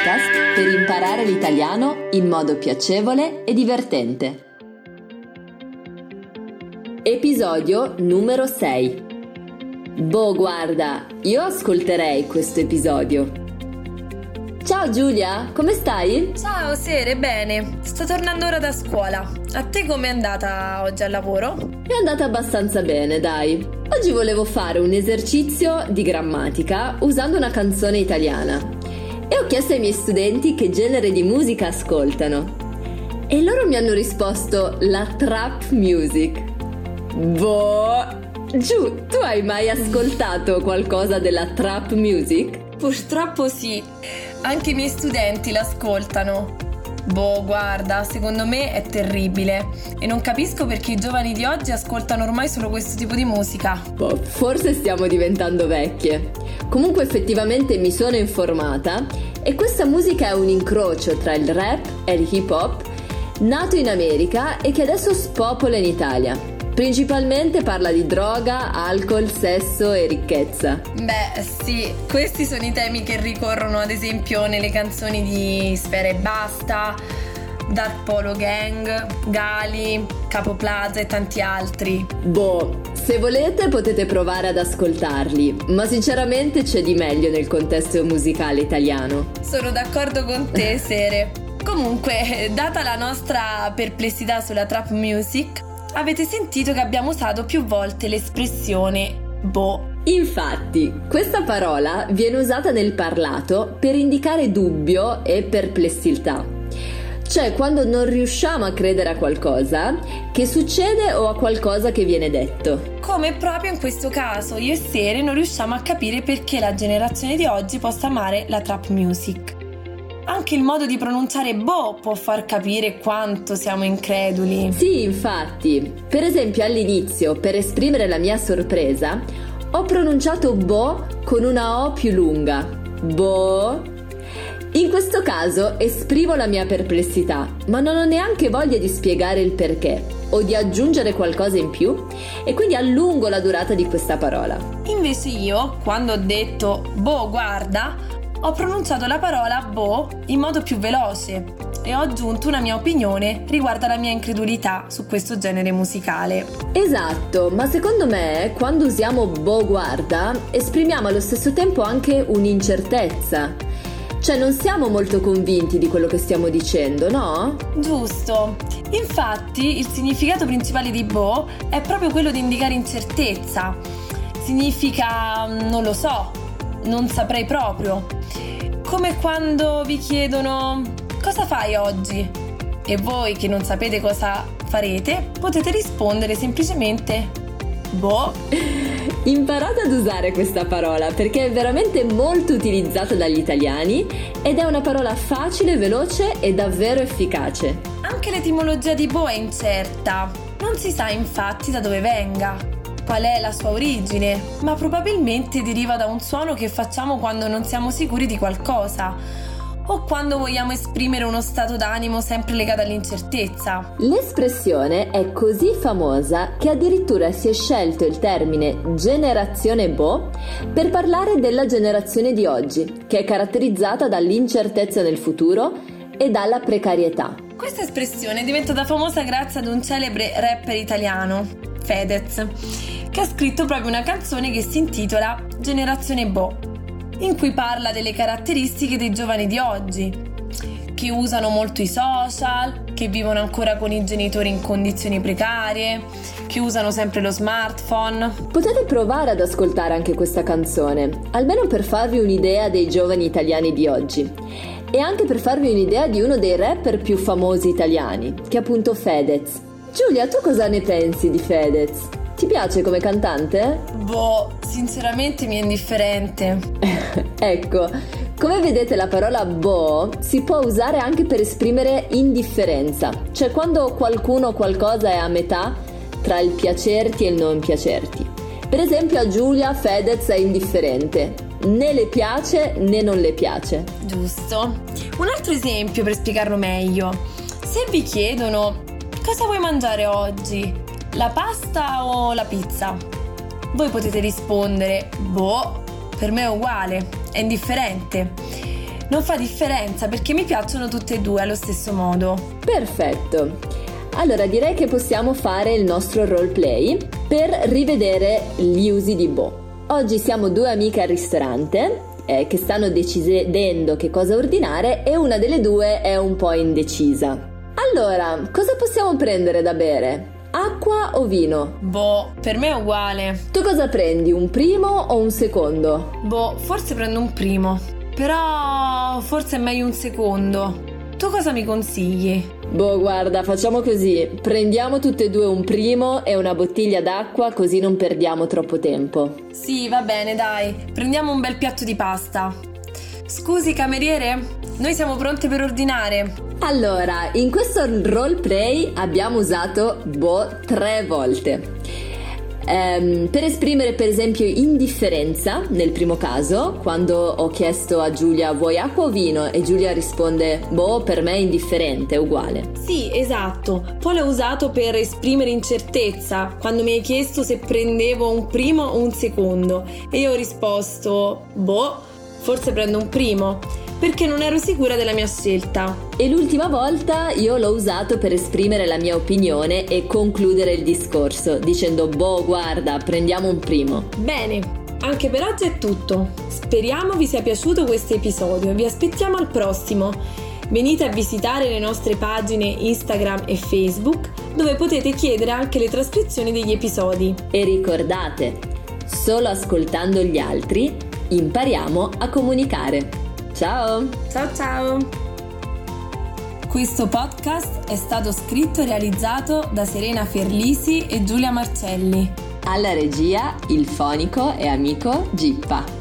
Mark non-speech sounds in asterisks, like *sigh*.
podcast per imparare l'italiano in modo piacevole e divertente. Episodio numero 6 Boh, guarda, io ascolterei questo episodio. Ciao Giulia, come stai? Ciao Sere, bene. Sto tornando ora da scuola. A te com'è andata oggi al lavoro? È andata abbastanza bene, dai. Oggi volevo fare un esercizio di grammatica usando una canzone italiana e ho chiesto ai miei studenti che genere di musica ascoltano. E loro mi hanno risposto la trap music. Boh! Giù, tu hai mai ascoltato qualcosa della trap music? Purtroppo sì, anche i miei studenti l'ascoltano. Boh, guarda, secondo me è terribile e non capisco perché i giovani di oggi ascoltano ormai solo questo tipo di musica. Boh, forse stiamo diventando vecchie. Comunque effettivamente mi sono informata e questa musica è un incrocio tra il rap e il hip hop, nato in America e che adesso spopola in Italia. Principalmente parla di droga, alcol, sesso e ricchezza. Beh, sì, questi sono i temi che ricorrono ad esempio nelle canzoni di Sfera e Basta, Dark Polo Gang, Gali, Capo Plaza e tanti altri. Boh, se volete potete provare ad ascoltarli, ma sinceramente c'è di meglio nel contesto musicale italiano. Sono d'accordo con te, *laughs* Sere. Comunque, data la nostra perplessità sulla trap music, avete sentito che abbiamo usato più volte l'espressione boh. Infatti, questa parola viene usata nel parlato per indicare dubbio e perplessità. Cioè quando non riusciamo a credere a qualcosa che succede o a qualcosa che viene detto. Come proprio in questo caso io e Sere non riusciamo a capire perché la generazione di oggi possa amare la trap music. Anche il modo di pronunciare boh può far capire quanto siamo increduli. Sì, infatti. Per esempio all'inizio, per esprimere la mia sorpresa, ho pronunciato boh con una O più lunga. Boh in questo caso esprimo la mia perplessità, ma non ho neanche voglia di spiegare il perché o di aggiungere qualcosa in più e quindi allungo la durata di questa parola. Invece io, quando ho detto boh guarda, ho pronunciato la parola boh in modo più veloce e ho aggiunto una mia opinione riguardo alla mia incredulità su questo genere musicale. Esatto, ma secondo me quando usiamo boh guarda esprimiamo allo stesso tempo anche un'incertezza cioè non siamo molto convinti di quello che stiamo dicendo, no? Giusto. Infatti il significato principale di Bo è proprio quello di indicare incertezza. Significa non lo so, non saprei proprio. Come quando vi chiedono cosa fai oggi? E voi che non sapete cosa farete potete rispondere semplicemente Boh. *laughs* Imparate ad usare questa parola perché è veramente molto utilizzata dagli italiani ed è una parola facile, veloce e davvero efficace. Anche l'etimologia di boh è incerta. Non si sa infatti da dove venga, qual è la sua origine, ma probabilmente deriva da un suono che facciamo quando non siamo sicuri di qualcosa o quando vogliamo esprimere uno stato d'animo sempre legato all'incertezza. L'espressione è così famosa che addirittura si è scelto il termine generazione Bo per parlare della generazione di oggi, che è caratterizzata dall'incertezza nel futuro e dalla precarietà. Questa espressione è diventata famosa grazie ad un celebre rapper italiano, Fedez, ha scritto proprio una canzone che si intitola Generazione Bo in cui parla delle caratteristiche dei giovani di oggi, che usano molto i social, che vivono ancora con i genitori in condizioni precarie, che usano sempre lo smartphone. Potete provare ad ascoltare anche questa canzone, almeno per farvi un'idea dei giovani italiani di oggi. E anche per farvi un'idea di uno dei rapper più famosi italiani, che è appunto Fedez. Giulia, tu cosa ne pensi di Fedez? Ti piace come cantante? Boh, sinceramente mi è indifferente. *laughs* ecco, come vedete la parola boh si può usare anche per esprimere indifferenza, cioè quando qualcuno o qualcosa è a metà tra il piacerti e il non piacerti. Per esempio a Giulia Fedez è indifferente, né le piace né non le piace. Giusto. Un altro esempio per spiegarlo meglio. Se vi chiedono cosa vuoi mangiare oggi? La pasta o la pizza? Voi potete rispondere, boh, per me è uguale, è indifferente. Non fa differenza perché mi piacciono tutte e due allo stesso modo. Perfetto. Allora direi che possiamo fare il nostro roleplay per rivedere gli usi di Bo. Oggi siamo due amiche al ristorante eh, che stanno decidendo che cosa ordinare e una delle due è un po' indecisa. Allora, cosa possiamo prendere da bere? Acqua o vino? Boh, per me è uguale. Tu cosa prendi, un primo o un secondo? Boh, forse prendo un primo. Però forse è meglio un secondo. Tu cosa mi consigli? Boh, guarda, facciamo così. Prendiamo tutte e due un primo e una bottiglia d'acqua così non perdiamo troppo tempo. Sì, va bene, dai. Prendiamo un bel piatto di pasta. Scusi, cameriere? Noi siamo pronte per ordinare. Allora, in questo roleplay abbiamo usato Bo tre volte. Um, per esprimere per esempio indifferenza nel primo caso, quando ho chiesto a Giulia vuoi acqua o vino e Giulia risponde boh per me è indifferente, è uguale. Sì, esatto. Poi l'ho usato per esprimere incertezza, quando mi hai chiesto se prendevo un primo o un secondo e io ho risposto boh, forse prendo un primo perché non ero sicura della mia scelta. E l'ultima volta io l'ho usato per esprimere la mia opinione e concludere il discorso, dicendo boh guarda, prendiamo un primo. Bene, anche per oggi è tutto. Speriamo vi sia piaciuto questo episodio. Vi aspettiamo al prossimo. Venite a visitare le nostre pagine Instagram e Facebook dove potete chiedere anche le trascrizioni degli episodi. E ricordate, solo ascoltando gli altri impariamo a comunicare. Ciao! Ciao ciao! Questo podcast è stato scritto e realizzato da Serena Ferlisi e Giulia Marcelli. Alla regia il fonico e amico Gippa.